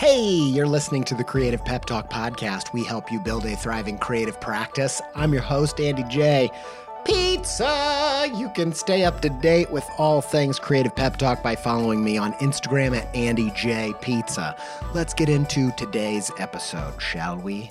Hey, you're listening to the Creative Pep Talk podcast. We help you build a thriving creative practice. I'm your host, Andy J. Pizza! You can stay up to date with all things Creative Pep Talk by following me on Instagram at Andy J Pizza. Let's get into today's episode, shall we?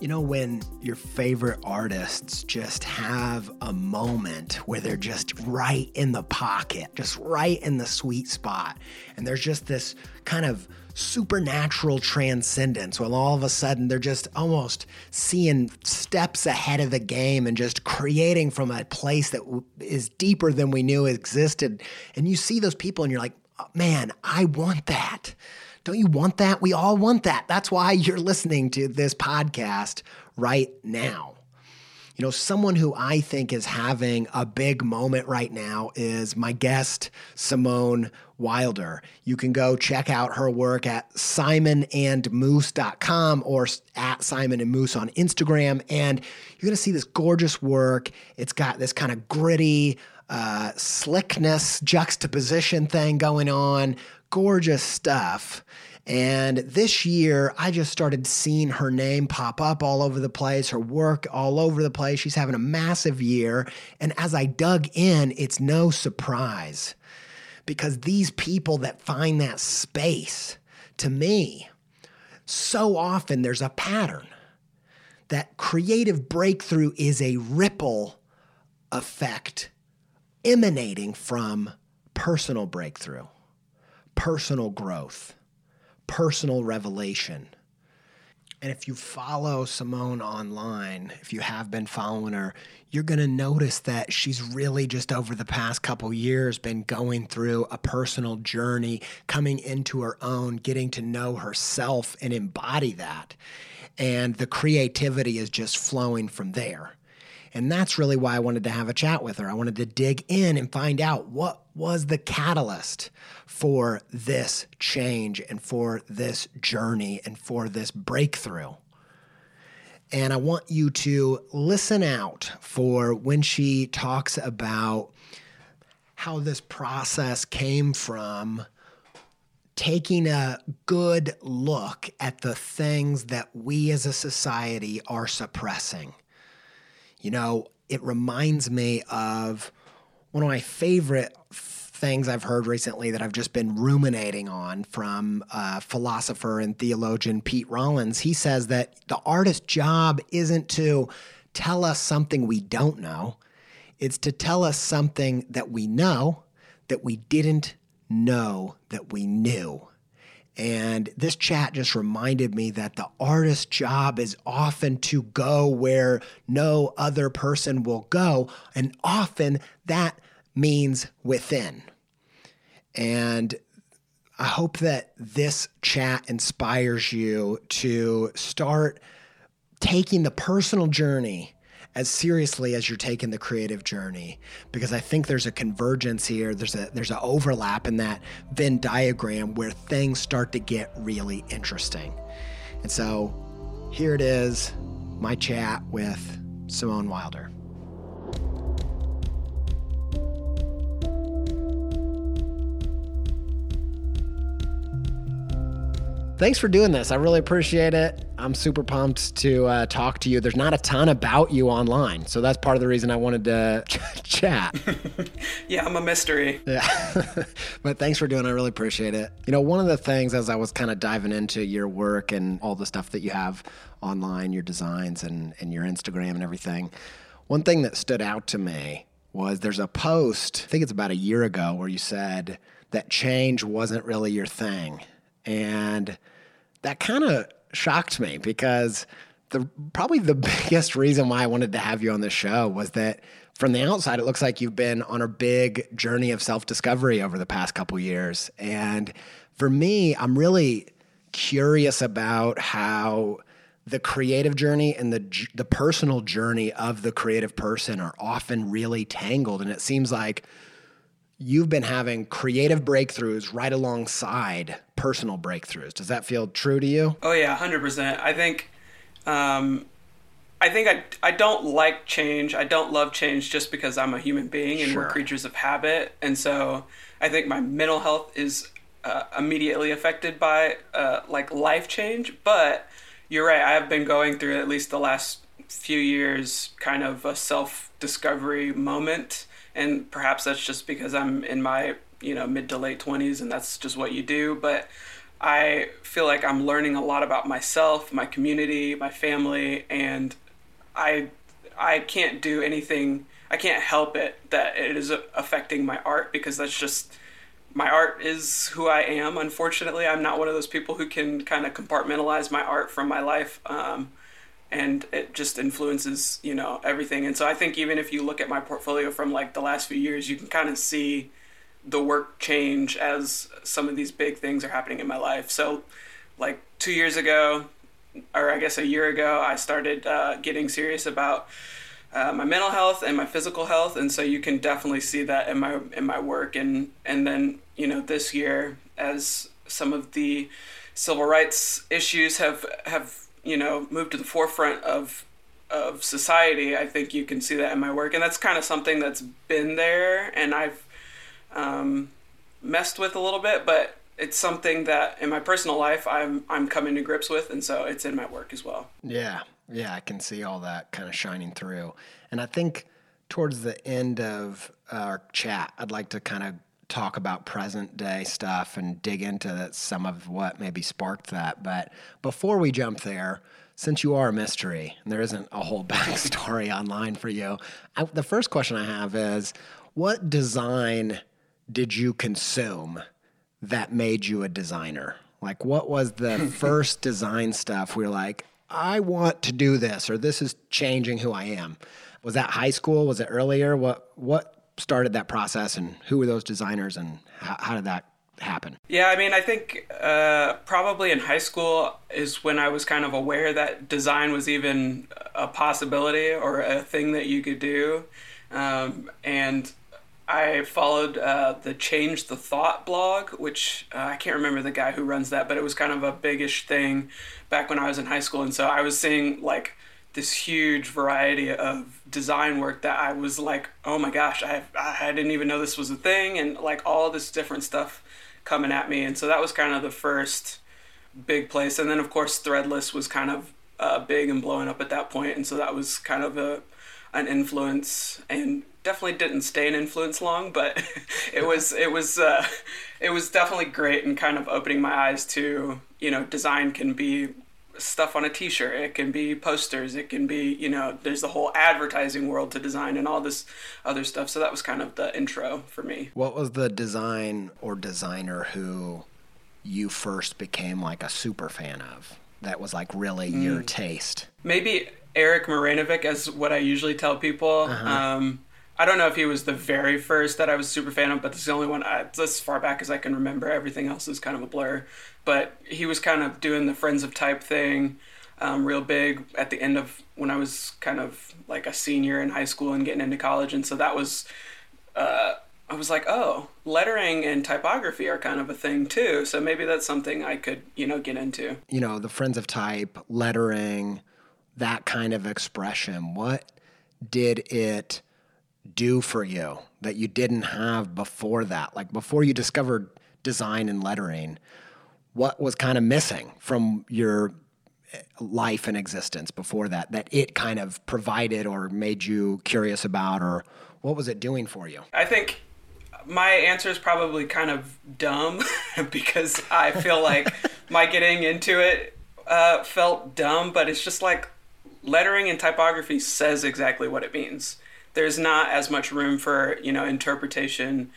You know, when your favorite artists just have a moment where they're just right in the pocket, just right in the sweet spot, and there's just this kind of supernatural transcendence when all of a sudden they're just almost seeing steps ahead of the game and just creating from a place that is deeper than we knew existed. And you see those people and you're like, oh, man, I want that. Don't you want that? We all want that. That's why you're listening to this podcast right now. You know, someone who I think is having a big moment right now is my guest, Cymone Wilder. You can go check out her work at simonandmoose.com or at Simon and Moose on Instagram. And you're going to see this gorgeous work. It's got this kind of gritty, uh, slickness juxtaposition thing going on gorgeous stuff. And this year, I just started seeing her name pop up all over the place, her work all over the place. She's having a massive year. And as I dug in, it's no surprise because these people that find that space, to me, so often there's a pattern that creative breakthrough is a ripple effect emanating from personal breakthrough personal growth, personal revelation. And if you follow Cymone online, if you have been following her, you're going to notice that she's really just over the past couple years been going through a personal journey, coming into her own, getting to know herself and embody that. And the creativity is just flowing from there. And that's really why I wanted to have a chat with her. I wanted to dig in and find out what was the catalyst for this change and for this journey and for this breakthrough. And I want you to listen out for when she talks about how this process came from taking a good look at the things that we as a society are suppressing you know, it reminds me of one of my favorite things I've heard recently that I've just been ruminating on from philosopher and theologian Pete Rollins. He says that the artist's job isn't to tell us something we don't know, it's to tell us something that we know that we didn't know that we knew. And this chat just reminded me that the artist's job is often to go where no other person will go. And often that means within. And I hope that this chat inspires you to start taking the personal journey as seriously as you're taking the creative journey because I think there's a convergence here. There's a there's an overlap in that Venn diagram where things start to get really interesting. And so here it is, my chat with Cymone Wilder. thanks for doing this. I really appreciate it. I'm super pumped to uh, talk to you. There's not a ton about you online, so that's part of the reason I wanted to ch- chat. yeah, I'm a mystery. Yeah, but thanks for doing. it. I really appreciate it. You know, one of the things as I was kind of diving into your work and all the stuff that you have online, your designs and and your Instagram and everything, one thing that stood out to me was there's a post. I think it's about a year ago where you said that change wasn't really your thing. And that kind of shocked me because the probably the biggest reason why I wanted to have you on the show was that from the outside it looks like you've been on a big journey of self-discovery over the past couple years. And for me, I'm really curious about how the creative journey and the the personal journey of the creative person are often really tangled and it seems like you've been having creative breakthroughs right alongside personal breakthroughs. Does that feel true to you? Oh yeah, hundred percent. I think, um, I think I I don't like change. I don't love change just because I'm a human being and sure. we're creatures of habit. And so I think my mental health is uh, immediately affected by uh, like life change. But you're right. I have been going through at least the last few years kind of a self discovery moment and perhaps that's just because I'm in my you know mid to late 20s and that's just what you do but I feel like I'm learning a lot about myself, my community, my family and I I can't do anything I can't help it that it is affecting my art because that's just my art is who I am. Unfortunately, I'm not one of those people who can kind of compartmentalize my art from my life. Um, and it just influences you know everything. And so i think even if you look at my portfolio from like the last few years you can kind of see the work change as some of these big things are happening in my life. So like two years ago or i guess a year ago i started uh, getting serious about uh, my mental health and my physical health. And so you can definitely see that in my in my work. And and then you know this year as some of the civil rights issues have have you know moved to the forefront of of society, I think you can see that in my work, and that's kind of something that's been there, and I've um, messed with a little bit, but it's something that in my personal life I'm I'm coming to grips with, and so it's in my work as well. Yeah, yeah, I can see all that kind of shining through, and I think towards the end of our chat, I'd like to kind of talk about present day stuff and dig into some of what maybe sparked that. But before we jump there, since you are a mystery and there isn't a whole backstory online for you, I, the first question I have is what design did you consume that made you a designer? Like, what was the first design stuff where you're like, I want to do this, or this is changing who I am? Was that high school? Was it earlier? What what started that process and who were those designers and how, how did that happen? Yeah, I mean, I think uh, probably in high school is when I was kind of aware that design was even a possibility or a thing that you could do. Um, and I followed uh, the Change the Thought blog, which uh, I can't remember the guy who runs that, but it was kind of a biggish thing back when I was in high school. And so I was seeing like this huge variety of design work that I was like, oh my gosh, I, I didn't even know this was a thing, and like all this different stuff coming at me. And so that was kind of the first big place. And then, of course, Threadless was kind of uh, big and blowing up at that point, and so that was kind of a an influence and definitely didn't stay an influence long but it was it was uh, it was definitely great and kind of opening my eyes to you know design can be stuff on a t-shirt. It can be posters. It can be you know there's the whole advertising world to design and all this other stuff. So that was kind of the intro for me. What was the design or designer who you first became like a super fan of that was like really mm. your taste? Maybe Erik Marinovich as what i usually tell people. Uh-huh. um, I don't know if he was the very first that I was super fan of, but this is the only one I, as far back as I can remember. Everything else is kind of a blur. But he was kind of doing the Friends of Type thing, um, real big at the end of when I was kind of like a senior in high school and getting into college, and so that was. Uh, I was like, oh, lettering and typography are kind of a thing too. So maybe that's something I could, you know, get into. You know, the Friends of Type, lettering, that kind of expression. What did it do for you that you didn't have before that? Like before you discovered design and lettering, what was kind of missing from your eh, life and existence before that that it kind of provided or made you curious about or what was it doing for you i think my answer is probably kind of dumb because i feel like my getting into it uh, felt dumb but it's just like lettering and typography says exactly what it means there's not as much room for you know interpretation.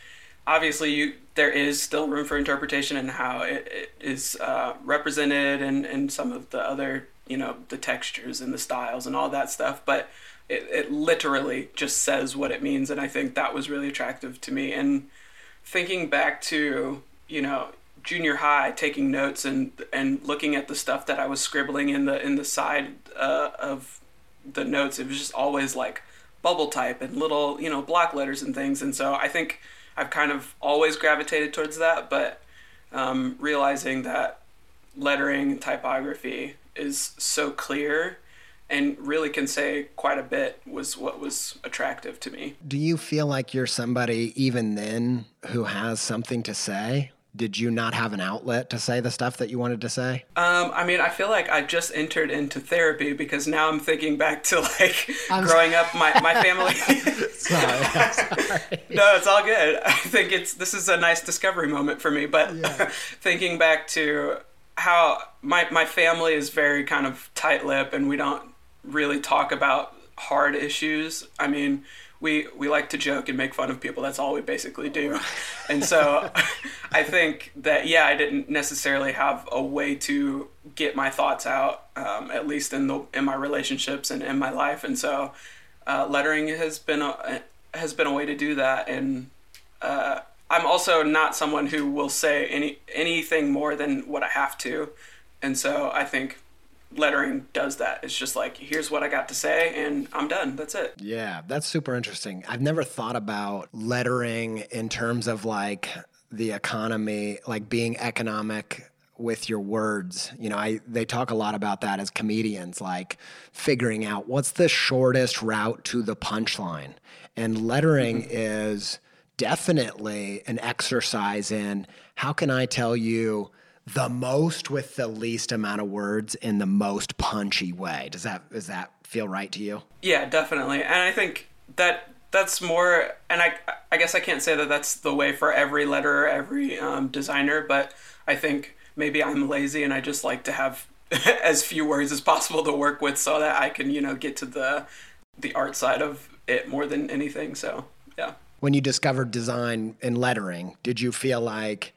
Obviously you there is still room for interpretation in how it, it is uh, represented and, and some of the other you know the textures and the styles and all that stuff but it, it literally just says what it means and i think that was really attractive to me. And thinking back to you know junior high taking notes and and looking at the stuff that i was scribbling in the in the side uh, of the notes it was just always like bubble type and little you know block letters and things and so i think I've kind of always gravitated towards that, but um, realizing that lettering and typography is so clear and really can say quite a bit was what was attractive to me. Do you feel like you're somebody even then who has something to say? Did you not have an outlet to say the stuff that you wanted to say? Um, I mean, I feel like I just entered into therapy because now I'm thinking back to like I'm growing up, my, my family. sorry, sorry, No, it's all good. I think it's this is a nice discovery moment for me. But yeah. thinking back to how my my family is very kind of tight lip and we don't really talk about hard issues. I mean, we we like to joke and make fun of people. That's all we basically do. And so I think that yeah, I didn't necessarily have a way to get my thoughts out, um, at least in the in my relationships and in my life. And so uh, lettering has been a has been a way to do that. And uh, I'm also not someone who will say any anything more than what I have to. And so I think lettering does that. It's just like, here's what I got to say, and I'm done. That's it. Yeah, that's super interesting. I've never thought about lettering in terms of like the economy, like being economic with your words. You know, I they talk a lot about that as comedians, like figuring out what's the shortest route to the punchline. And lettering mm-hmm. is definitely an exercise in how can I tell you the most with the least amount of words in the most punchy way. Does that does that feel right to you? Yeah, definitely. And I think that that's more and I I guess I can't say that that's the way for every letterer, every um, designer, but I think maybe I'm lazy and I just like to have as few words as possible to work with so that I can, you know, get to the the art side of it more than anything. So, yeah. When you discovered design and lettering, did you feel like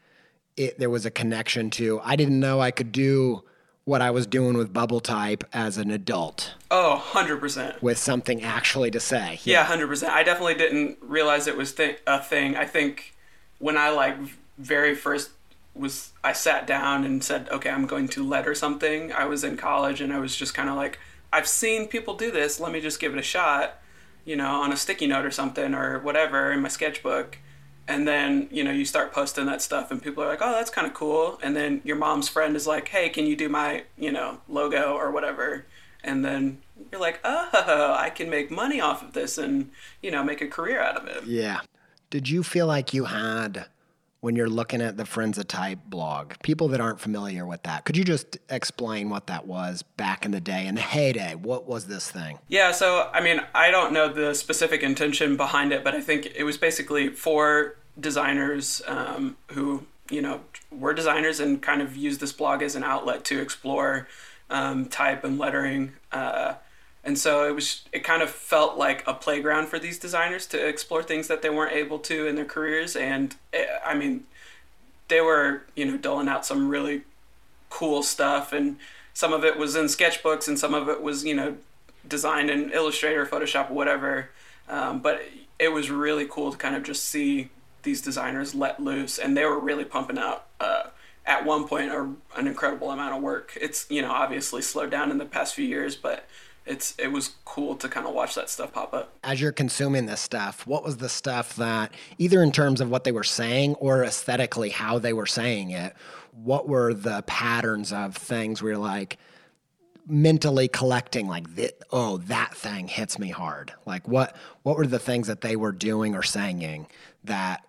it, there was a connection to. I didn't know I could do what I was doing with bubble type as an adult. Oh, 100%. With something actually to say. Yeah, yeah 100%. I definitely didn't realize it was th- a thing. I think when I like very first was I sat down and said, "Okay, I'm going to letter something." I was in college and I was just kind of like, "I've seen people do this. Let me just give it a shot." You know, on a sticky note or something or whatever in my sketchbook and then you know you start posting that stuff and people are like oh that's kind of cool. And then your mom's friend is like hey can you do my you know logo or whatever? And then you're like oh i can make money off of this and you know make a career out of it. Yeah. Did you feel like you had when you're looking at the of Type blog, people that aren't familiar with that, could you just explain what that was back in the day, in the heyday? What was this thing? Yeah, so I mean, I don't know the specific intention behind it, but I think it was basically for designers um, who, you know, were designers and kind of used this blog as an outlet to explore um, type and lettering. Uh, and so it was it kind of felt like a playground for these designers to explore things that they weren't able to in their careers. And it, eh, i mean they were you know doling out some really cool stuff. And some of it was in sketchbooks and some of it was you know designed in illustrator photoshop whatever. Um, but it was really cool to kind of just see these designers let loose. And they were really pumping out uh, at one point a, an incredible amount of work. It's you know obviously slowed down in the past few years but it's it was cool to kind of watch that stuff pop up. As you're consuming this stuff, what was the stuff that either in terms of what they were saying or aesthetically how they were saying it, what were the patterns of things where you're like mentally collecting like oh that thing hits me hard. Like what what were the things that they were doing or saying that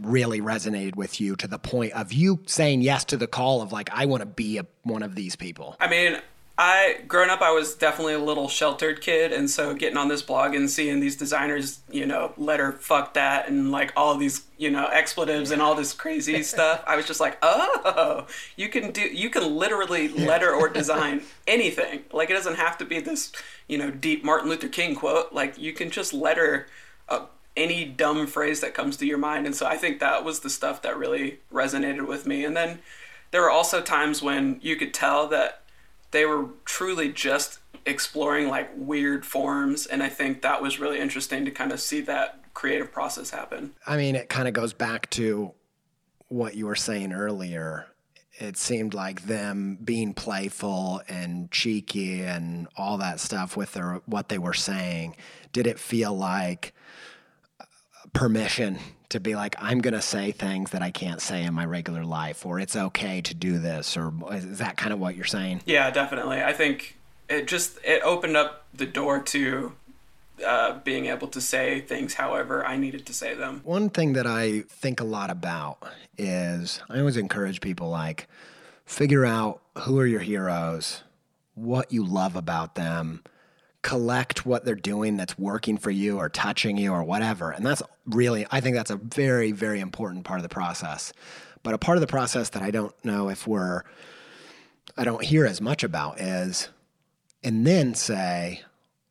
really resonated with you to the point of you saying yes to the call of like I want to be a, one of these people? I mean, I growing up, I was definitely a little sheltered kid, and so getting on this blog and seeing these designers, you know, letter fuck that and like all these, you know, expletives and all this crazy stuff, I was just like, oh, you can do, you can literally letter or design anything. Like it doesn't have to be this, you know, deep Martin Luther King quote. Like you can just letter uh, any dumb phrase that comes to your mind, and so I think that was the stuff that really resonated with me. And then there were also times when you could tell that they were truly just exploring like weird forms and i think that was really interesting to kind of see that creative process happen. I mean it kind of goes back to what you were saying earlier. It seemed like them being playful and cheeky and all that stuff with their what they were saying did it feel like uh, permission to be like i'm going to say things that i can't say in my regular life or it's okay to do this or is that kind of what you're saying yeah definitely i think it just it opened up the door to uh, being able to say things however I needed to say them. One thing that I think a lot about is I always encourage people like figure out who are your heroes, what you love about them, collect what they're doing that's working for you or touching you or whatever. And that's really, I think that's a very, very important part of the process. But a part of the process that I don't know if we're, I don't hear as much about is, and then say,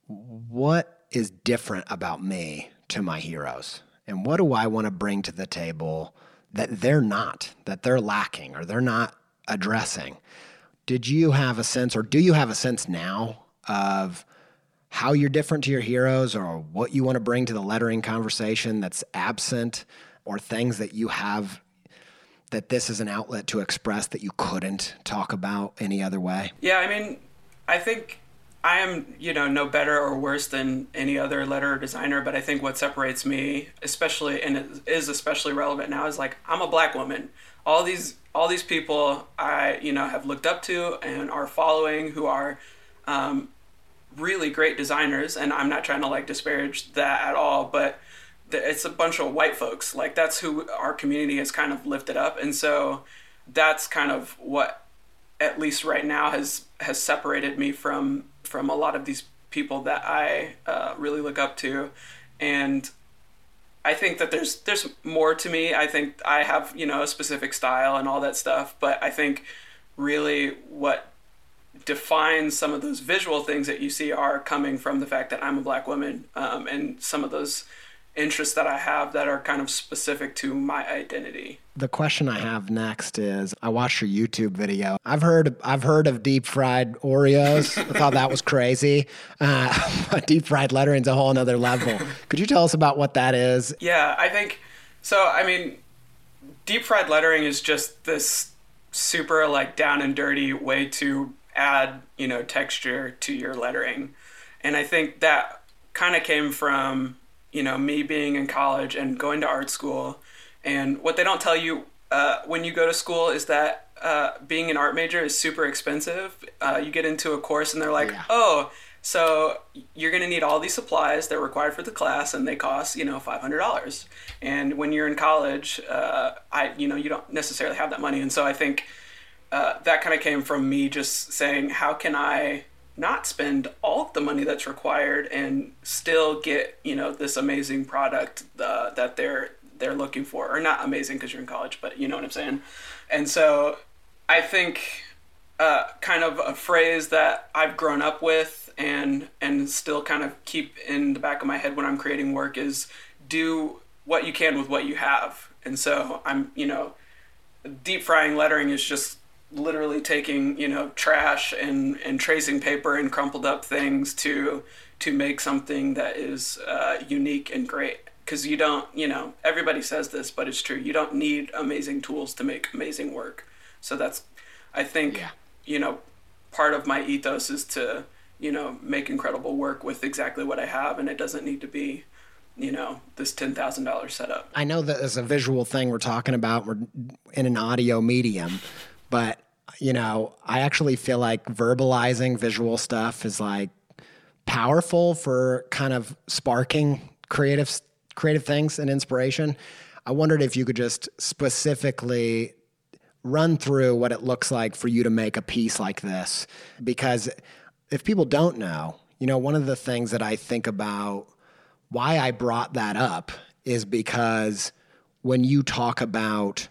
what is different about me to my heroes? And what do I want to bring to the table that they're not, that they're lacking, or they're not addressing? Did you have a sense, or do you have a sense now of how you're different to your heroes or what you want to bring to the lettering conversation that's absent or things that you have that this is an outlet to express that you couldn't talk about any other way? Yeah, I mean, I think I am, you know, no better or worse than any other letter designer, but I think what separates me, especially and is especially relevant now, is like I'm a black woman. All these all these people I, you know, have looked up to and are following who are um, really great designers, and I'm not trying to like disparage that at all, but it's a bunch of white folks. Like that's who our community has kind of lifted up, and so that's kind of what, at least right now, has has separated me from from a lot of these people that I uh, really look up to, and I think that there's there's more to me. I think I have you know a specific style and all that stuff, but I think really what defines some of those visual things that you see are coming from the fact that I'm a black woman um, and some of those interests that I have that are kind of specific to my identity. The question I have next is I watched your YouTube video. I've heard I've heard of deep fried Oreos. I thought that was crazy. Uh, deep fried lettering's a whole another level. Could you tell us about what that is? Yeah, I think so. I mean, deep fried lettering is just this super like down and dirty way to add you know texture to your lettering. And i think that kind of came from you know me being in college and going to art school. And what they don't tell you uh, when you go to school is that uh, being an art major is super expensive. Uh, you get into a course and they're like yeah. oh so you're going to need all these supplies that are required for the class and they cost you know $500 and when you're in college uh, i you know you don't necessarily have that money. And so i think uh, that kind of came from me just saying, how can I not spend all of the money that's required and still get you know this amazing product uh, that they're they're looking for, or not amazing because you're in college, but you know what I'm saying. And so I think uh, kind of a phrase that I've grown up with and and still kind of keep in the back of my head when I'm creating work is do what you can with what you have. And so I'm you know deep frying lettering is just literally taking you know trash and and tracing paper and crumpled up things to to make something that is uh, unique and great. Because you don't you know everybody says this but it's true. You don't need amazing tools to make amazing work. So that's i think yeah. you know part of my ethos is to you know make incredible work with exactly what i have and it doesn't need to be you know this $10000 setup. I know that as a visual thing we're talking about we're in an audio medium but you know, I actually feel like verbalizing visual stuff is like powerful for kind of sparking creative creative things and inspiration. I wondered if you could just specifically run through what it looks like for you to make a piece like this. Because if people don't know, you know, one of the things that I think about why I brought that up is because when you talk about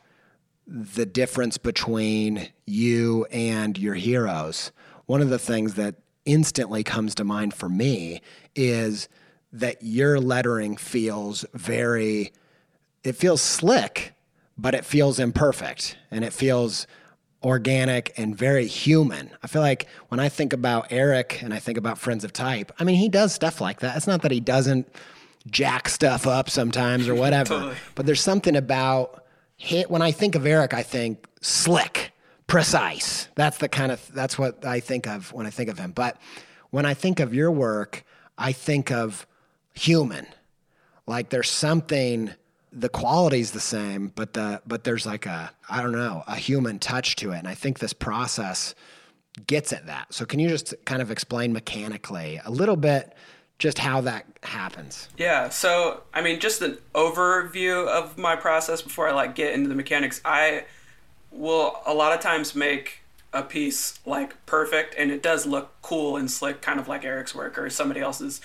the difference between you and your heroes, one of the things that instantly comes to mind for me is that your lettering feels very it feels slick but it feels imperfect and it feels organic and very human. I feel like when I think about Erik and I think about Friends of Type, I mean, he does stuff like that. It's not that he doesn't jack stuff up sometimes or whatever, totally. but there's something about hit when I think of Erik, I think slick, precise. That's the kind of that's what I think of when I think of him. But when I think of your work, I think of human. Like there's something the quality's the same, but the but there's like a I don't know a human touch to it, and I think this process gets at that. So can you just kind of explain mechanically a little bit just how that happens? Yeah. So I mean, just an overview of my process before I like get into the mechanics. I will a lot of times make a piece like perfect, and it does look cool and slick, kind of like Erik's work or somebody else's.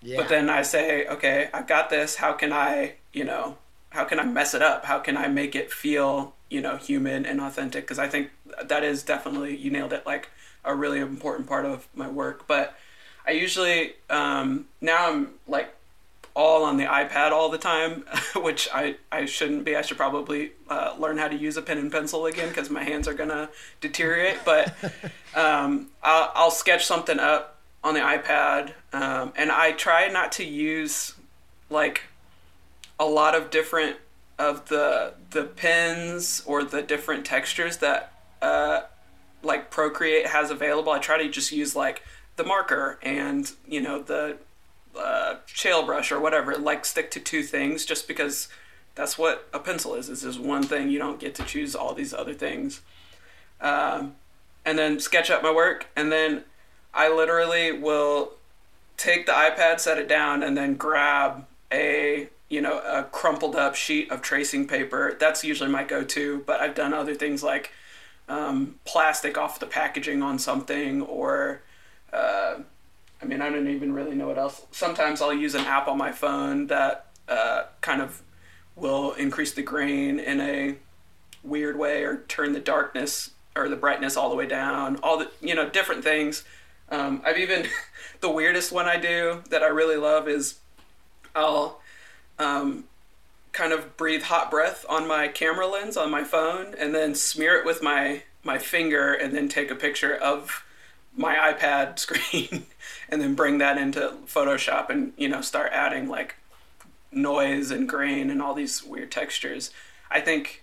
Yeah. But then I say, okay, I've got this. How can I, you know, how can I mess it up? How can I make it feel, you know, human and authentic? Because I think that is definitely you nailed it, like a really important part of my work. But I usually um, now I'm like all on the iPad all the time, which I, I shouldn't be. I should probably uh, learn how to use a pen and pencil again because my hands are gonna deteriorate. But um, I'll, I'll sketch something up on the iPad, um, and I try not to use like a lot of different of the the pens or the different textures that uh, like Procreate has available. I try to just use like the marker and you know the uh, shale brush or whatever. Like stick to two things just because that's what a pencil is. Is just one thing. You don't get to choose all these other things. Um, and then sketch up my work, and then I literally will take the iPad, set it down, and then grab a you know, a crumpled up sheet of tracing paper. That's usually my go to, but I've done other things like um, plastic off the packaging on something, or uh, I mean, I don't even really know what else. Sometimes I'll use an app on my phone that uh, kind of will increase the grain in a weird way or turn the darkness or the brightness all the way down, all the, you know, different things. Um, I've even, the weirdest one I do that I really love is I'll um, kind of breathe hot breath on my camera lens on my phone and then smear it with my my finger and then take a picture of my iPad screen and then bring that into Photoshop and you know start adding like noise and grain and all these weird textures. I think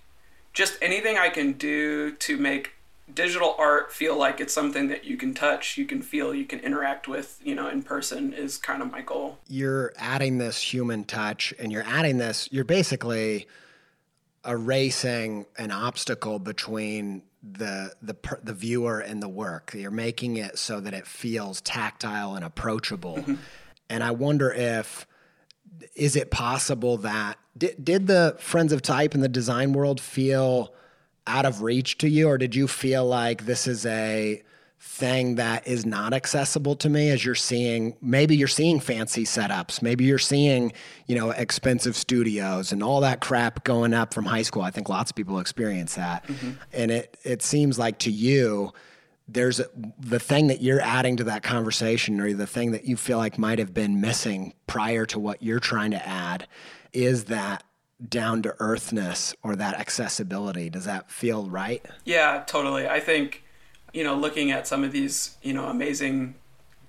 just anything I can do to make digital art feel like it's something that you can touch, you can feel, you can interact with, you know, in person is kind of my goal. You're adding this human touch and you're adding this, you're basically erasing an obstacle between the the the viewer and the work. You're making it so that it feels tactile and approachable. Mm-hmm. And I wonder if is it possible that did, did the friends of type in the design world feel out of reach to you, or did you feel like this is a thing that is not accessible to me as you're seeing maybe you're seeing fancy setups maybe you're seeing you know expensive studios and all that crap going up from high school i think lots of people experience that mm-hmm. and it it seems like to you there's a, the thing that you're adding to that conversation or the thing that you feel like might have been missing prior to what you're trying to add is that down to earthness or that accessibility. Does that feel right? Yeah, totally. I think, you know, looking at some of these, you know, amazing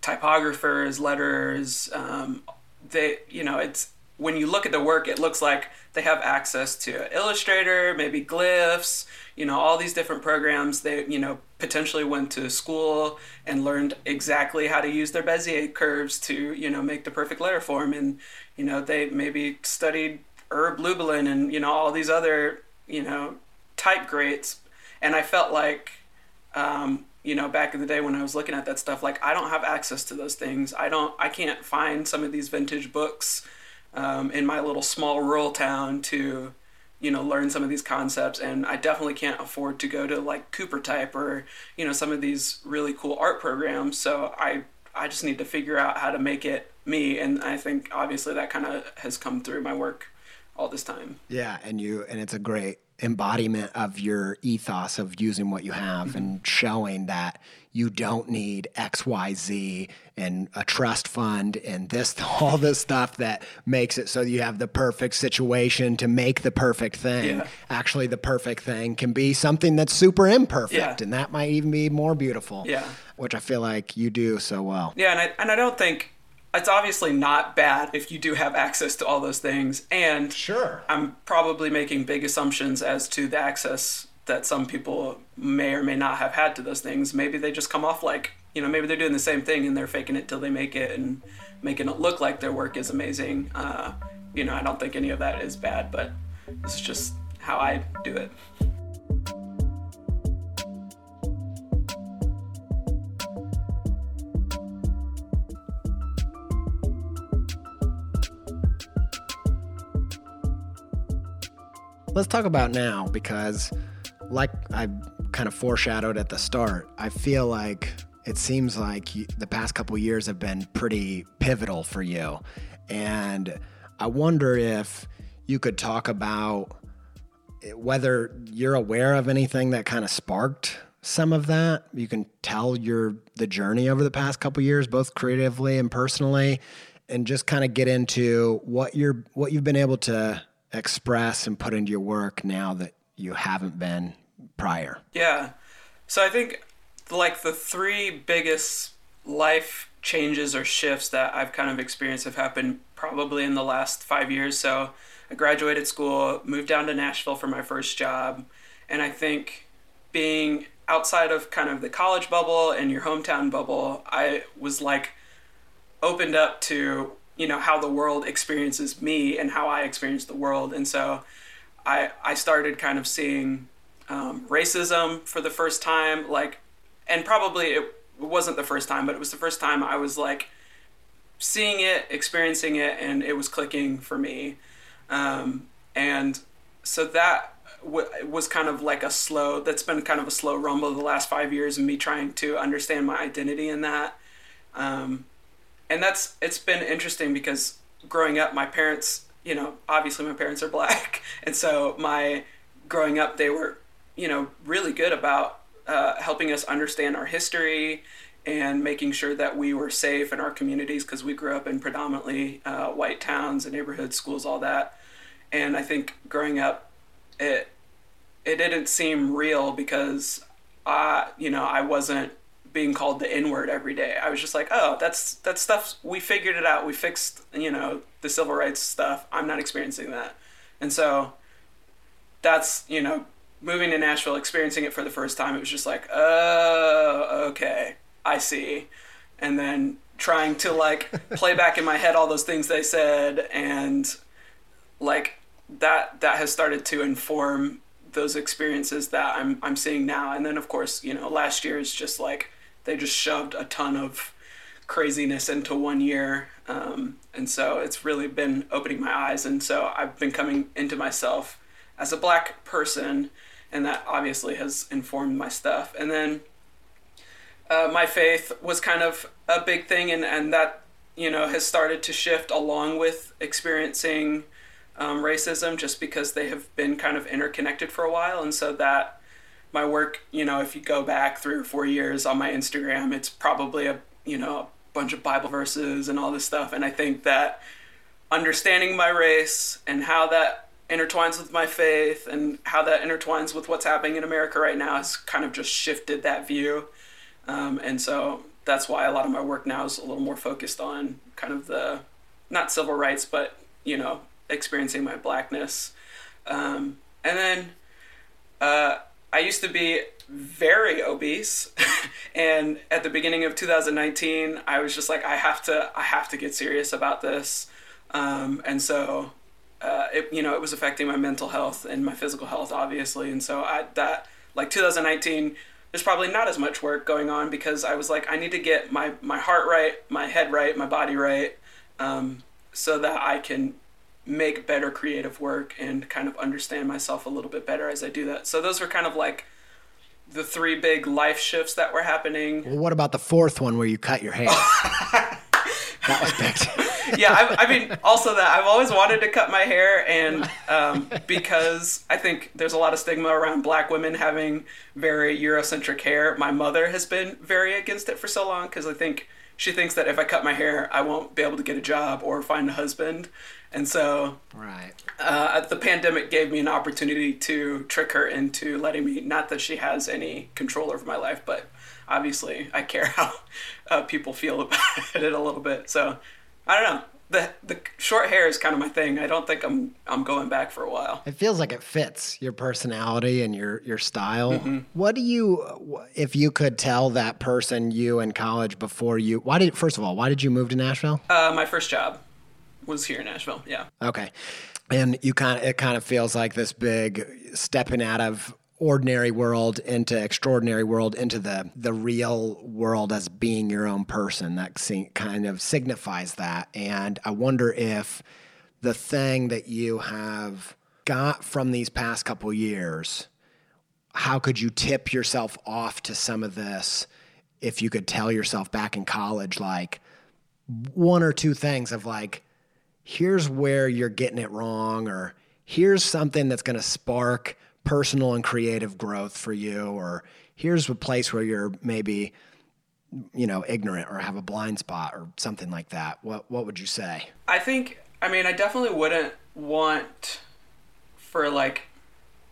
typographers, letters, um, they, you know, it's when you look at the work, it looks like they have access to Illustrator, maybe glyphs, you know, all these different programs. They, you know, potentially went to school and learned exactly how to use their Bezier curves to, you know, make the perfect letter form. And, you know, they maybe studied Herb Lubalin and you know all these other you know type greats, and I felt like um, you know back in the day when I was looking at that stuff, like I don't have access to those things. I don't. I can't find some of these vintage books um, in my little small rural town to you know learn some of these concepts and i definitely can't afford to go to like cooper type or you know some of these really cool art programs so i i just need to figure out how to make it me and i think obviously that kind of has come through my work all this time yeah and you and it's a great embodiment of your ethos of using what you have mm-hmm. and showing that you don't need XYZ and a trust fund and this all this stuff that makes it so you have the perfect situation to make the perfect thing. Yeah. Actually the perfect thing can be something that's super imperfect yeah. and that might even be more beautiful. Yeah. Which I feel like you do so well. Yeah, and I and I don't think it's obviously not bad if you do have access to all those things and sure. I'm probably making big assumptions as to the access that some people may or may not have had to those things. Maybe they just come off like you know maybe they're doing the same thing and they're faking it till they make it and making it look like their work is amazing. Uh, you know i don't think any of that is bad but it's just how i do it Let's talk about now because, like I kind of foreshadowed at the start, I feel like it seems like the past couple years have been pretty pivotal for you. And I wonder if you could talk about eh, whether you're aware of anything that kind of sparked some of that. You can tell your the journey over the past couple years, both creatively and personally, and just kind of get into what you're what you've been able to express and put into your work now that you haven't been prior? Yeah. So I think like the three biggest life changes or shifts that I've kind of experienced have happened probably in the last five years. So I graduated school, moved down to Nashville for my first job, and I think being outside of kind of the college bubble and your hometown bubble, I was like opened up to you know how the world experiences me and how I experience the world, and so I I started kind of seeing um, racism for the first time, like, and probably it wasn't the first time, but it was the first time I was like seeing it, experiencing it, and it was clicking for me, um, and so that w- was kind of like a slow. That's been kind of a slow rumble the last five years, and me trying to understand my identity in that. Um, and that's it's been interesting because growing up, my parents, you know, obviously my parents are black, and so my growing up, they were, you know, really good about uh, helping us understand our history and making sure that we were safe in our communities because we grew up in predominantly uh, white towns and neighborhoods, schools, all that. And I think growing up, it it didn't seem real because I, you know, I wasn't being called the N word every day. I was just like, oh, that's that stuff we figured it out. We fixed, you know, the civil rights stuff. I'm not experiencing that, and so that's you know, moving to Nashville, experiencing it for the first time. It was just like, oh, okay, I see, and then trying to like play back in my head all those things they said, and like that that has started to inform those experiences that I'm I'm seeing now. And then of course, you know, last year is just like they just shoved a ton of craziness into one year. Um, and so it's really been opening my eyes. And so I've been coming into myself as a black person, and that obviously has informed my stuff. And then uh, my faith was kind of a big thing, and, and that, you know, has started to shift along with experiencing um, racism just because they have been kind of interconnected for a while. And so that my work, you know, if you go back three or four years on my Instagram, it's probably a, you know, a bunch of Bible verses and all this stuff. And I think that understanding my race and how that intertwines with my faith and how that intertwines with what's happening in America right now has kind of just shifted that view. Um, and so that's why a lot of my work now is a little more focused on kind of the, not civil rights, but, you know, experiencing my blackness. Um, and then, uh, I used to be very obese and at the beginning of 2019 I was just like I have to I have to get serious about this. Um, and so uh, it, you know it was affecting my mental health and my physical health obviously. And so I that like 2019 there's probably not as much work going on because I was like I need to get my my heart right my head right my body right um, so that I can make better creative work and kind of understand myself a little bit better as I do that. So those were kind of like the three big life shifts that were happening. Well, what about the fourth one where you cut your hair? that was big. yeah, I, I, mean, also that I've always wanted to cut my hair, and um, because I think there's a lot of stigma around black women having very Eurocentric hair, my mother has been very against it for so long because I think she thinks that if I cut my hair, I won't be able to get a job or find a husband. And so, right. Uh, the pandemic gave me an opportunity to trick her into letting me. Not that she has any control over my life, but obviously I care how uh, people feel about it a little bit. So I don't know. The the short hair is kind of my thing. I don't think I'm I'm going back for a while. It feels like it fits your personality and your your style. Mm-hmm. What do you if you could tell that person you in college before you why did first of all, why did you move to Nashville? Uh, my first job was here in Nashville. Yeah. Okay. And you kind of it kind of feels like this big stepping out of ordinary world into extraordinary world into the the real world as being your own person that kind of signifies that and i wonder if the thing that you have got from these past couple years how could you tip yourself off to some of this if you could tell yourself back in college like one or two things of like here's where you're getting it wrong or here's something that's going to spark personal and creative growth for you or here's a place where you're maybe you know ignorant or have a blind spot or something like that. What what would you say? I think i mean i definitely wouldn't want for like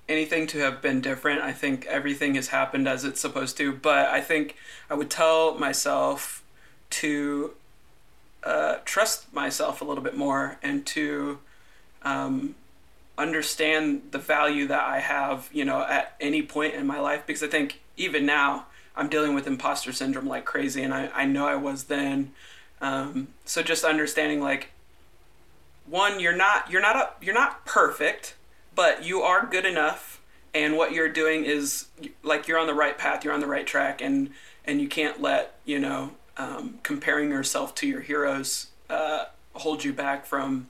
anything to have been different. I think everything has happened as it's supposed to but i think i would tell myself to uh, trust myself a little bit more and to um, understand the value that I have, you know, at any point in my life because I think even now I'm dealing with imposter syndrome like crazy and I, I know I was then. Um, so just understanding like one, you're not you're not a, you're not perfect, but you are good enough and what you're doing is like you're on the right path, you're on the right track and and you can't let, you know, um, comparing yourself to your heroes uh, hold you back from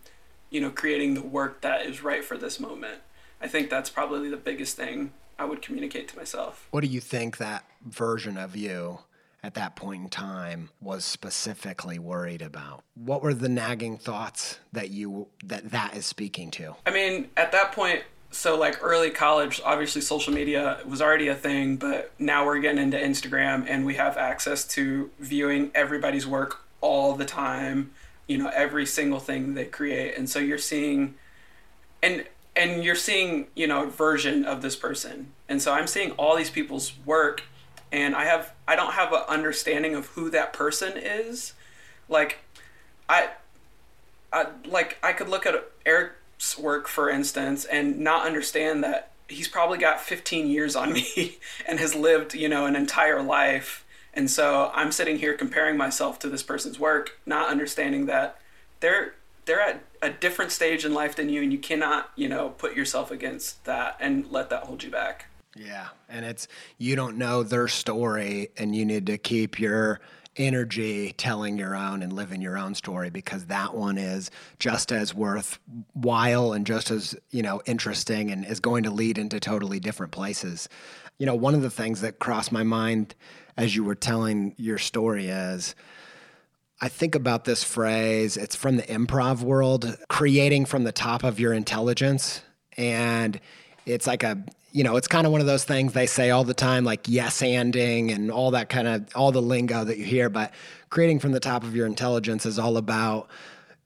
you know, creating the work that is right for this moment. I think that's probably the biggest thing I would communicate to myself. What do you think that version of you at that point in time was specifically worried about? What were the nagging thoughts that you that that is speaking to? I mean, at that point so like early college obviously social media was already a thing but now we're getting into instagram and we have access to viewing everybody's work all the time you know every single thing they create. And so you're seeing and and you're seeing you know version of this person. And so i'm seeing all these people's work and i have i don't have an understanding of who that person is. Like i I, like I could look at Erik's work, for instance, and not understand that he's probably got 15 years on me and has lived, you know, an entire life and so I'm sitting here comparing myself to this person's work, not understanding that they're they're at a different stage in life than you and you cannot, you know, put yourself against that and let that hold you back. Yeah. And it's you don't know their story and you need to keep your energy telling your own and living your own story because that one is just as worthwhile and just as you know interesting and is going to lead into totally different places you know one of the things that crossed my mind as you were telling your story is I think about this phrase, it's from the improv world, creating from the top of your intelligence. And it's like a, you know, it's kind of one of those things they say all the time, like yes anding and all that kind of, all the lingo that you hear. But creating from the top of your intelligence is all about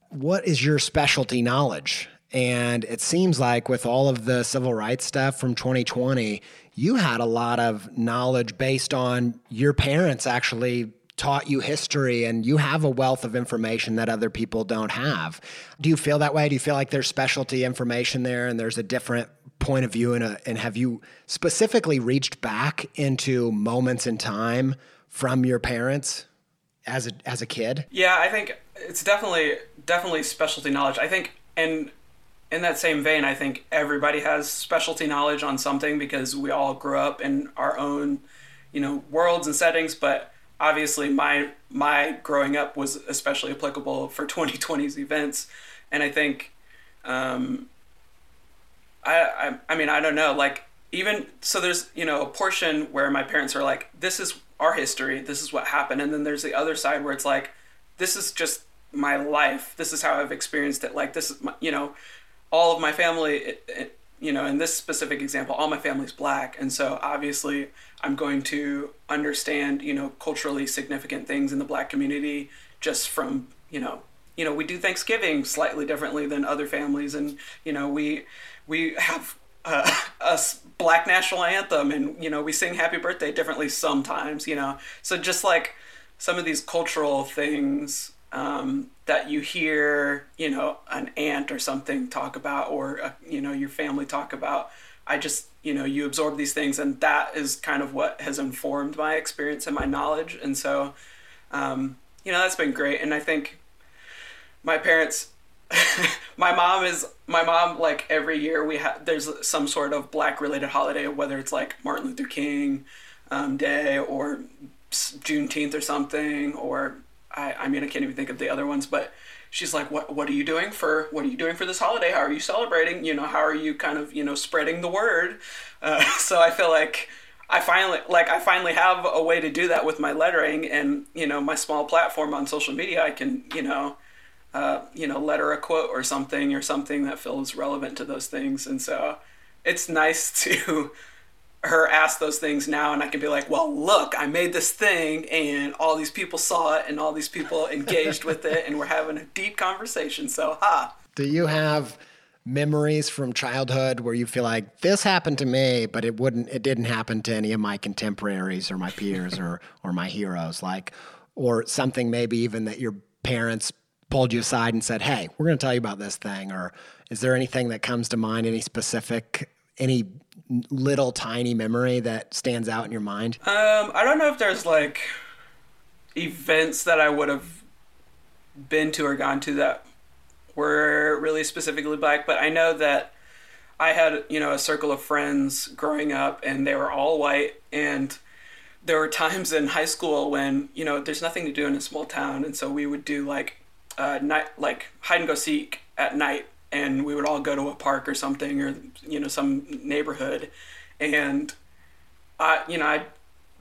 what is your specialty knowledge? And it seems like with all of the civil rights stuff from 2020, you had a lot of knowledge based on your parents actually taught you history and you have a wealth of information that other people don't have. Do you feel that way? Do you feel like there's specialty information there and there's a different point of view and, a, and have you specifically reached back into moments in time from your parents as a as a kid? Yeah, I think it's definitely definitely specialty knowledge. I think and in that same vein, I think everybody has specialty knowledge on something because we all grew up in our own, you know, worlds and settings. But obviously, my my growing up was especially applicable for 2020's events, and I think um, I, I I mean I don't know like even so there's you know a portion where my parents are like this is our history this is what happened and then there's the other side where it's like this is just my life this is how I've experienced it like this is my, you know all of my family it, it, you know in this specific example all my family's black and so obviously I'm going to understand you know culturally significant things in the black community just from you know you know we do Thanksgiving slightly differently than other families and you know we we have uh, a black national anthem and you know we sing happy birthday differently sometimes you know? So just like some of these cultural things um, that you hear you know an aunt or something talk about or uh, you know your family talk about i just you know you absorb these things and that is kind of what has informed my experience and my knowledge. And so um, you know that's been great. And i think my parents my mom is my mom like every year we have there's some sort of black related holiday whether it's like martin luther king um, day or juneteenth or something or I, I mean i can't even think of the other ones but she's like what what are you doing for what are you doing for this holiday? How are you celebrating? You know how are you kind of you know spreading the word? Uh, so i feel like I finally like I finally have a way to do that with my lettering and you know my small platform on social media I can you know uh, you know, letter a quote or something or something that feels relevant to those things. And so it's nice to her ask those things now and I can be like, well, look, I made this thing and all these people saw it and all these people engaged with it and we're having a deep conversation. So, ha. Do you have memories from childhood where you feel like this happened to me, but it wouldn't, it didn't happen to any of my contemporaries or my peers or, or my heroes? Like, or something maybe even that your parents pulled you aside and said, "Hey, we're going to tell you about this thing," or is there anything that comes to mind? Any specific, any little tiny memory that stands out in your mind? Um, I don't know if there's like events that I would have been to or gone to that were really specifically black, but I know that I had, you know, a circle of friends growing up and they were all white and there were times in high school when, you know, there's nothing to do in a small town and so we would do like uh, night like hide and go seek at night, and we would all go to a park or something, or you know some neighborhood, and I you know I'd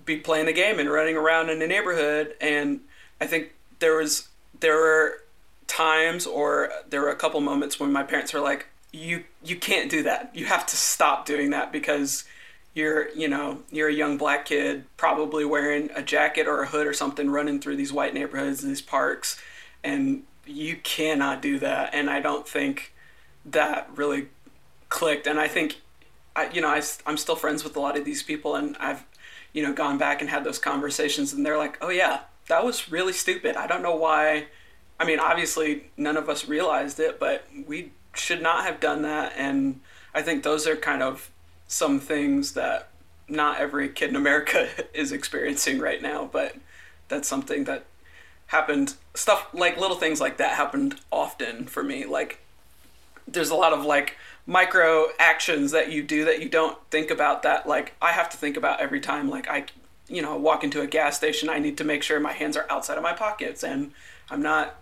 be playing the game and running around in the neighborhood, and I think there was there were times or there were a couple moments when my parents were like, you you can't do that. You have to stop doing that because you're you know you're a young black kid probably wearing a jacket or a hood or something running through these white neighborhoods these parks and you cannot do that and i don't think that really clicked. And i think I, you know I, i'm still friends with a lot of these people and i've you know gone back and had those conversations and they're like oh yeah that was really stupid. I don't know why. I mean obviously none of us realized it but we should not have done that and i think those are kind of some things that not every kid in america is experiencing right now but that's something that happened stuff like little things like that happened often for me. Like there's a lot of like micro actions that you do that you don't think about that like I have to think about every time. Like I you know walk into a gas station I need to make sure my hands are outside of my pockets and I'm not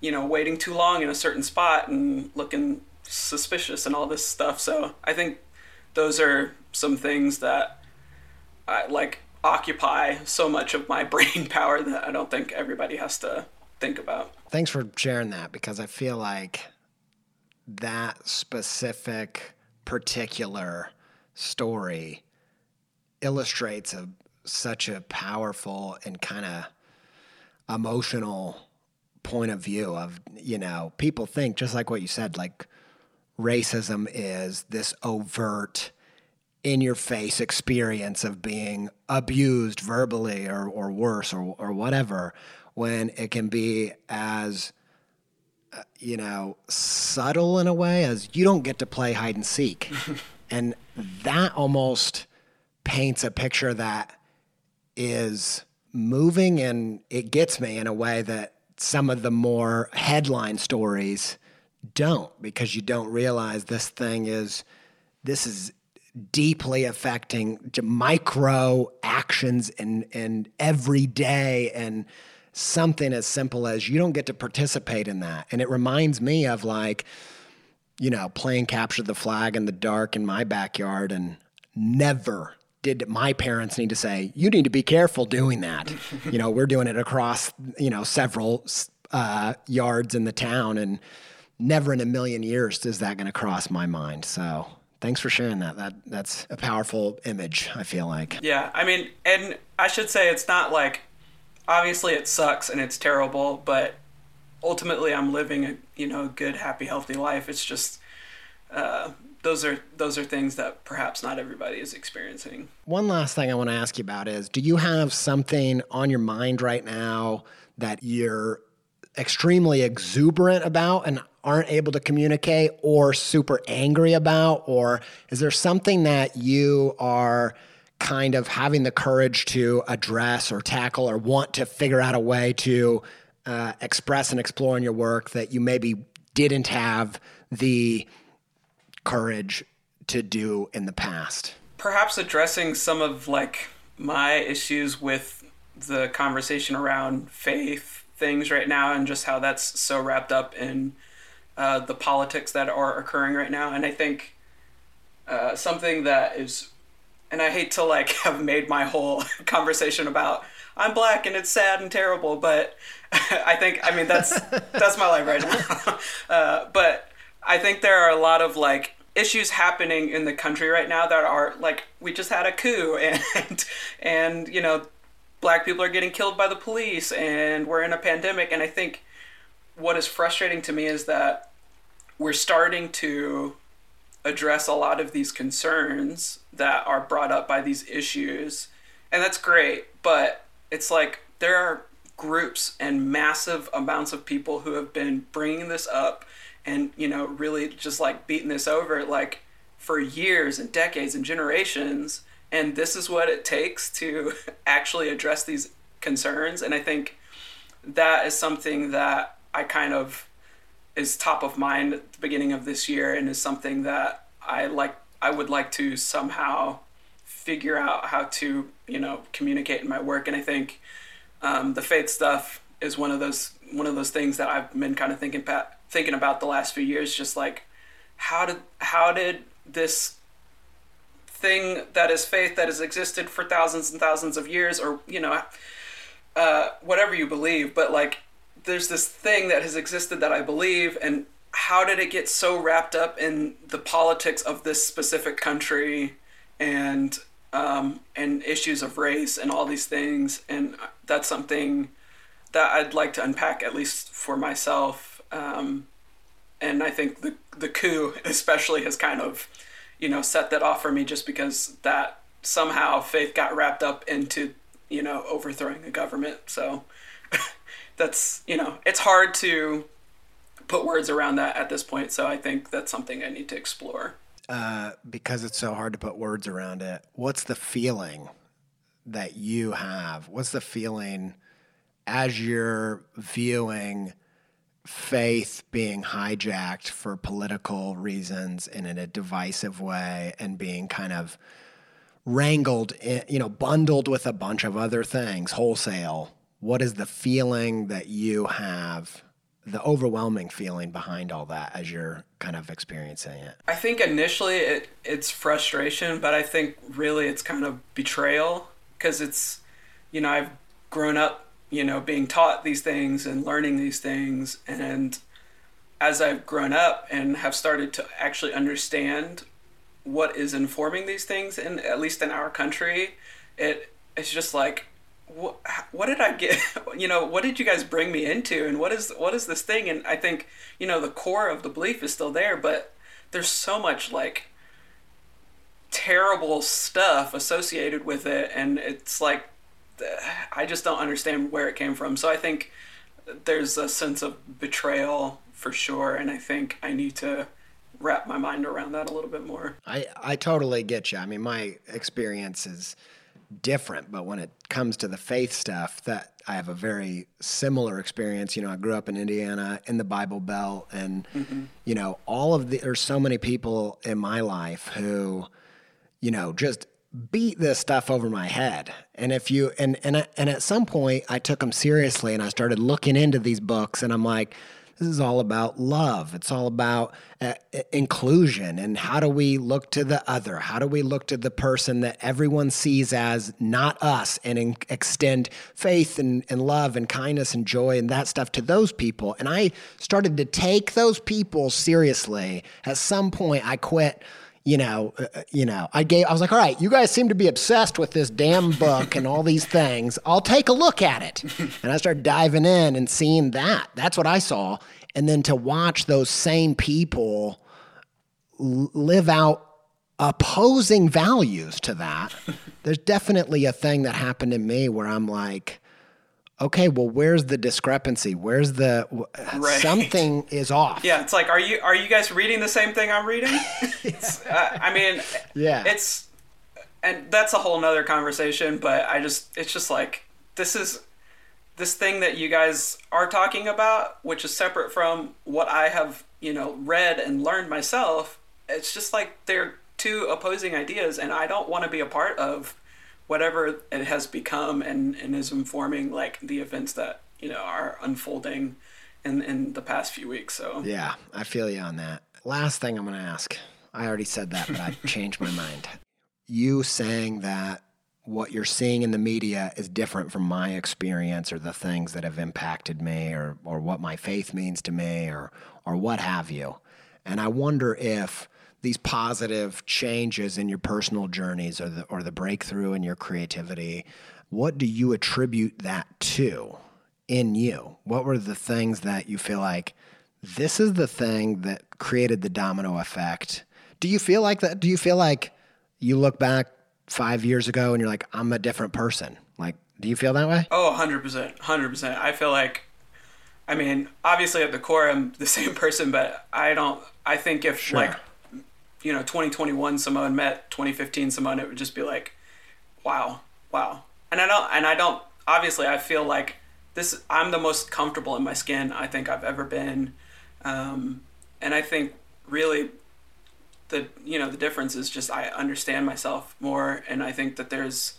you know waiting too long in a certain spot and looking suspicious and all this stuff. So I think those are some things that I like occupy so much of my brain power that I don't think everybody has to think about. Thanks for sharing that because I feel like that specific particular story illustrates a such a powerful and kind of emotional point of view of you know people think just like what you said like racism is this overt in your face experience of being abused verbally or, or worse or, or whatever when it can be as uh, you know subtle in a way as you don't get to play hide and seek. And that almost paints a picture that is moving and it gets me in a way that some of the more headline stories don't because you don't realize this thing is this is deeply affecting micro actions and and every day and something as simple as you don't get to participate in that and it reminds me of like you know, playing capture the flag in the dark in my backyard and never did my parents need to say, you need to be careful doing that. you know, we're doing it across, you know, several uh, yards in the town and never in a million years is that going to cross my mind. So thanks for sharing that. That that's a powerful image. I feel like. Yeah, I mean, and I should say it's not like obviously it sucks and it's terrible, but ultimately I'm living a you know good, happy, healthy life. It's just uh, those are those are things that perhaps not everybody is experiencing. One last thing I want to ask you about is: Do you have something on your mind right now that you're extremely exuberant about and aren't able to communicate, or super angry about, or is there something that you are kind of having the courage to address or tackle or want to figure out a way to uh, express and explore in your work that you maybe didn't have the courage to do in the past? Perhaps addressing some of like my issues with the conversation around faith things right now and just how that's so wrapped up in uh, the politics that are occurring right now. And I think uh, something that is, and I hate to like have made my whole conversation about I'm black and it's sad and terrible, but I think I mean that's that's my life right now. Uh, but I think there are a lot of like issues happening in the country right now that are like we just had a coup and and you know black people are getting killed by the police and we're in a pandemic and I think what is frustrating to me is that we're starting to address a lot of these concerns that are brought up by these issues. And that's great but it's like there are groups and massive amounts of people who have been bringing this up and you know really just like beating this over like for years and decades and generations. And this is what it takes to actually address these concerns. And i think that is something that i kind of is top of mind at the beginning of this year and is something that i like i would like to somehow figure out how to you know communicate in my work. And i think um, the faith stuff is one of those one of those things that i've been kind of thinking thinking about the last few years, just like how did how did this thing that is faith that has existed for thousands and thousands of years, or you know, uh, whatever you believe, but like there's this thing that has existed that I believe, and how did it get so wrapped up in the politics of this specific country and um, and issues of race and all these things, and that's something that I'd like to unpack at least for myself um, and I think the the coup especially has kind of, you know, set that off for me just because that somehow faith got wrapped up into you know overthrowing a government. So that's you know it's hard to put words around that at this point. So I think that's something I need to explore. Uh, because it's so hard to put words around it. What's the feeling that you have? What's the feeling as you're viewing? faith being hijacked for political reasons and in a divisive way and being kind of wrangled, in, you know, bundled with a bunch of other things wholesale. What is the feeling that you have, the overwhelming feeling behind all that as you're kind of experiencing it? I think initially it, it's frustration, but I think really it's kind of betrayal because it's, you know, I've grown up you know, being taught these things and learning these things. And as I've grown up and have started to actually understand what is informing these things, and at least in our country, it it's just like, what, did I get? you know, what did you guys bring me into, and what is what is this thing? And I think you know the core of the belief is still there, but there's so much like terrible stuff associated with it, and it's like I just don't understand where it came from. So I think there's a sense of betrayal for sure, and I think I need to wrap my mind around that a little bit more. I, I totally get you. I mean, my experience is different, but when it comes to the faith stuff, that I have a very similar experience. You know, I grew up in Indiana in the Bible Belt, and mm-hmm. you know, all of the there's so many people in my life who, you know, just beat this stuff over my head. And if you and and and at some point I took them seriously and I started looking into these books and I'm like This is all about love. It's all about uh, inclusion and how do we look to the other? How do we look to the person that everyone sees as not us and in, extend faith and, and love and kindness and joy and that stuff to those people? And I started to take those people seriously. At some point, I quit you know, uh, uh, you know, I gave, I was like, all right, you guys seem to be obsessed with this damn book and all these things. I'll take a look at it. And I started diving in and seeing that. That's what I saw. And then to watch those same people live out opposing values to that, there's definitely a thing that happened in me where I'm like, okay, well, where's the discrepancy? Where's the right. something is off? Yeah, it's like, are you are you guys reading the same thing I'm reading? uh, I mean, yeah, it's and that's a whole nother conversation. But I just, it's just like this is this thing that you guys are talking about, which is separate from what I have, you know, read and learned myself. It's just like they're two opposing ideas, and I don't want to be a part of whatever it has become and, and is informing like the events that you know are unfolding in in the past few weeks so. Yeah i feel you on that. Last thing i'm going to ask i already said that but i changed my mind. You saying that what you're seeing in the media is different from my experience or the things that have impacted me or or what my faith means to me or or what have you. And i wonder if these positive changes in your personal journeys or the or the breakthrough in your creativity what do you attribute that to in you? What were the things that you feel like this is the thing that created the domino effect do you feel like that? Do you feel like you look back 5 years ago and you're like I'm a different person like do you feel that way? Oh 100% 100% i feel like I mean, obviously at the core, I'm the same person, but I don't. I think if sure. like you know 2021 Cymone met 2015 Cymone, it would just be like, wow, wow. And I don't, and I don't. Obviously, I feel like this. I'm the most comfortable in my skin I think I've ever been, um, and I think really the you know the difference is just I understand myself more, and I think that there's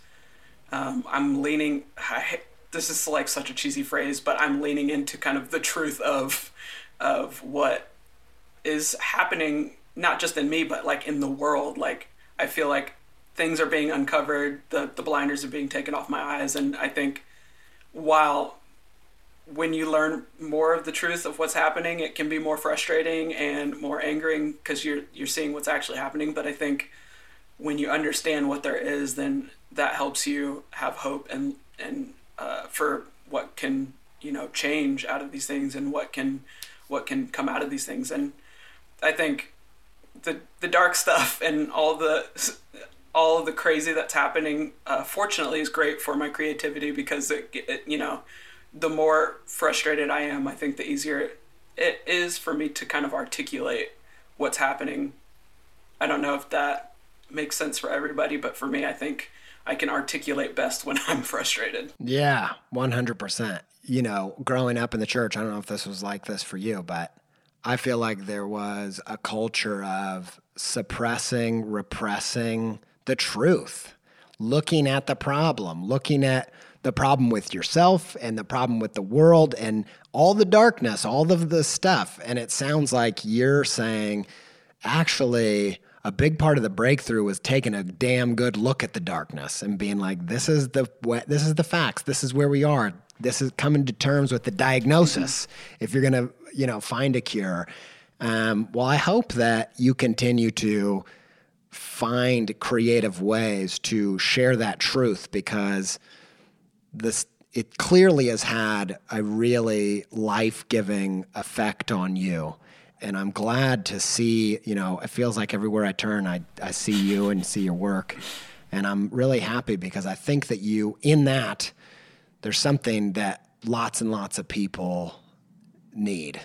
um, I'm leaning. I, this is like such a cheesy phrase, but I'm leaning into kind of the truth of of what is happening not just in me, but like in the world. Like I feel like things are being uncovered, the the blinders are being taken off my eyes, and I think while when you learn more of the truth of what's happening, it can be more frustrating and more angering because you're you're seeing what's actually happening. But I think when you understand what there is, then that helps you have hope and and uh, for what can you know change out of these things and what can what can come out of these things. And I think the the dark stuff and all the all the crazy that's happening uh, fortunately is great for my creativity because it, it, you know the more frustrated i am i think the easier it is for me to kind of articulate what's happening. I don't know if that makes sense for everybody but for me i think i can articulate best when i'm frustrated. Yeah 100% you know growing up in the church i don't know if this was like this for you but I feel like there was a culture of suppressing, repressing the truth, looking at the problem, looking at the problem with yourself and the problem with the world and all the darkness, all of the stuff. And it sounds like you're saying, actually, a big part of the breakthrough was taking a damn good look at the darkness and being like, this is the this is the facts. This is where we are. This is coming to terms with the diagnosis. If you're gonna you know, find a cure. Um, well, I hope that you continue to find creative ways to share that truth because this it clearly has had a really life-giving effect on you and i'm glad to see you know it feels like everywhere i turn i, I see you and see your work and i'm really happy because i think that you in that there's something that lots and lots of people need.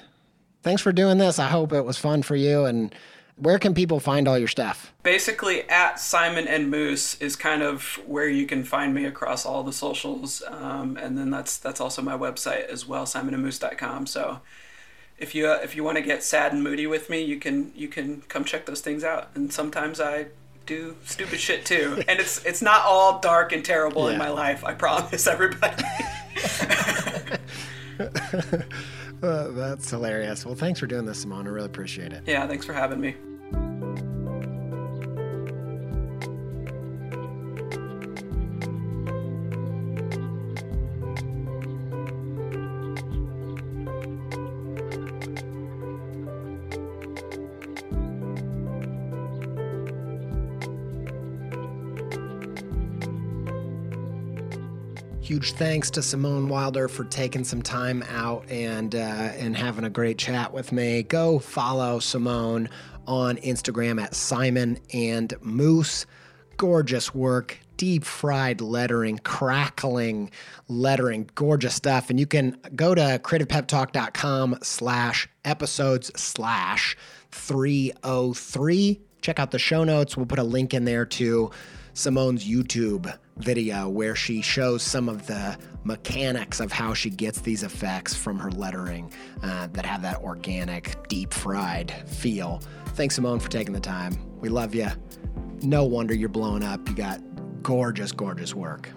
Thanks for doing this. I hope it was fun for you. And where can people find all your stuff? Basically, at Simon and Moose is kind of where you can find me across all the socials, um, and then that's that's also my website as well, simonandmoose.com. So if you uh, if you want to get sad and moody with me, you can you can come check those things out. And sometimes I do stupid shit too, and it's it's not all dark and terrible yeah. in my life. I promise everybody. that's hilarious. Well, thanks for doing this, Cymone. I really appreciate it. Yeah, thanks for having me. Huge thanks to Cymone Wilder for taking some time out and uh, and having a great chat with me. Go follow Cymone on Instagram at Simon and Moose. Gorgeous work, deep fried lettering, crackling lettering, gorgeous stuff. And you can go to creativepeptalk.com slash episodes slash 303. Check out the show notes. We'll put a link in there to Cymone's YouTube video where she shows some of the mechanics of how she gets these effects from her lettering uh, that have that organic, deep fried feel. Thanks, Cymone, for taking the time. We love you. No wonder you're blowing up. You got gorgeous, gorgeous work.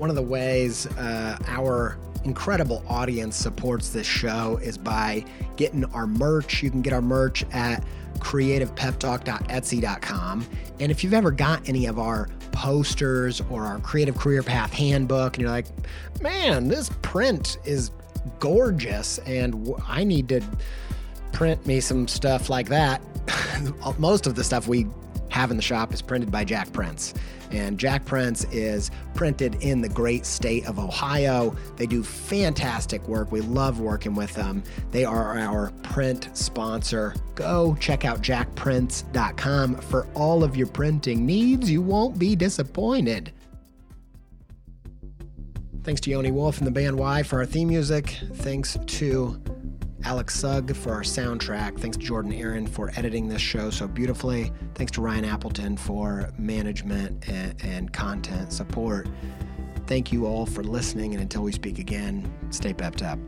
One of the ways uh, our incredible audience supports this show is by getting our merch. You can get our merch at creativepeptalk.etsy.com. And if you've ever got any of our posters or our creative career path handbook and you're like, man, this print is gorgeous and I need to print me some stuff like that. Most of the stuff we have in the shop is printed by Jakprints. And Jakprints is printed in the great state of Ohio. They do fantastic work. We love working with them. They are our print sponsor. Go check out jakprints.com for all of your printing needs. You won't be disappointed. Thanks to Yoni Wolf and the band Y for our theme music. Thanks to Alex Sugg for our soundtrack. Thanks to Jordan Aaron for editing this show so beautifully. Thanks to Ryan Appleton for management and, and content support. Thank you all for listening, and until we speak again, stay pepped up.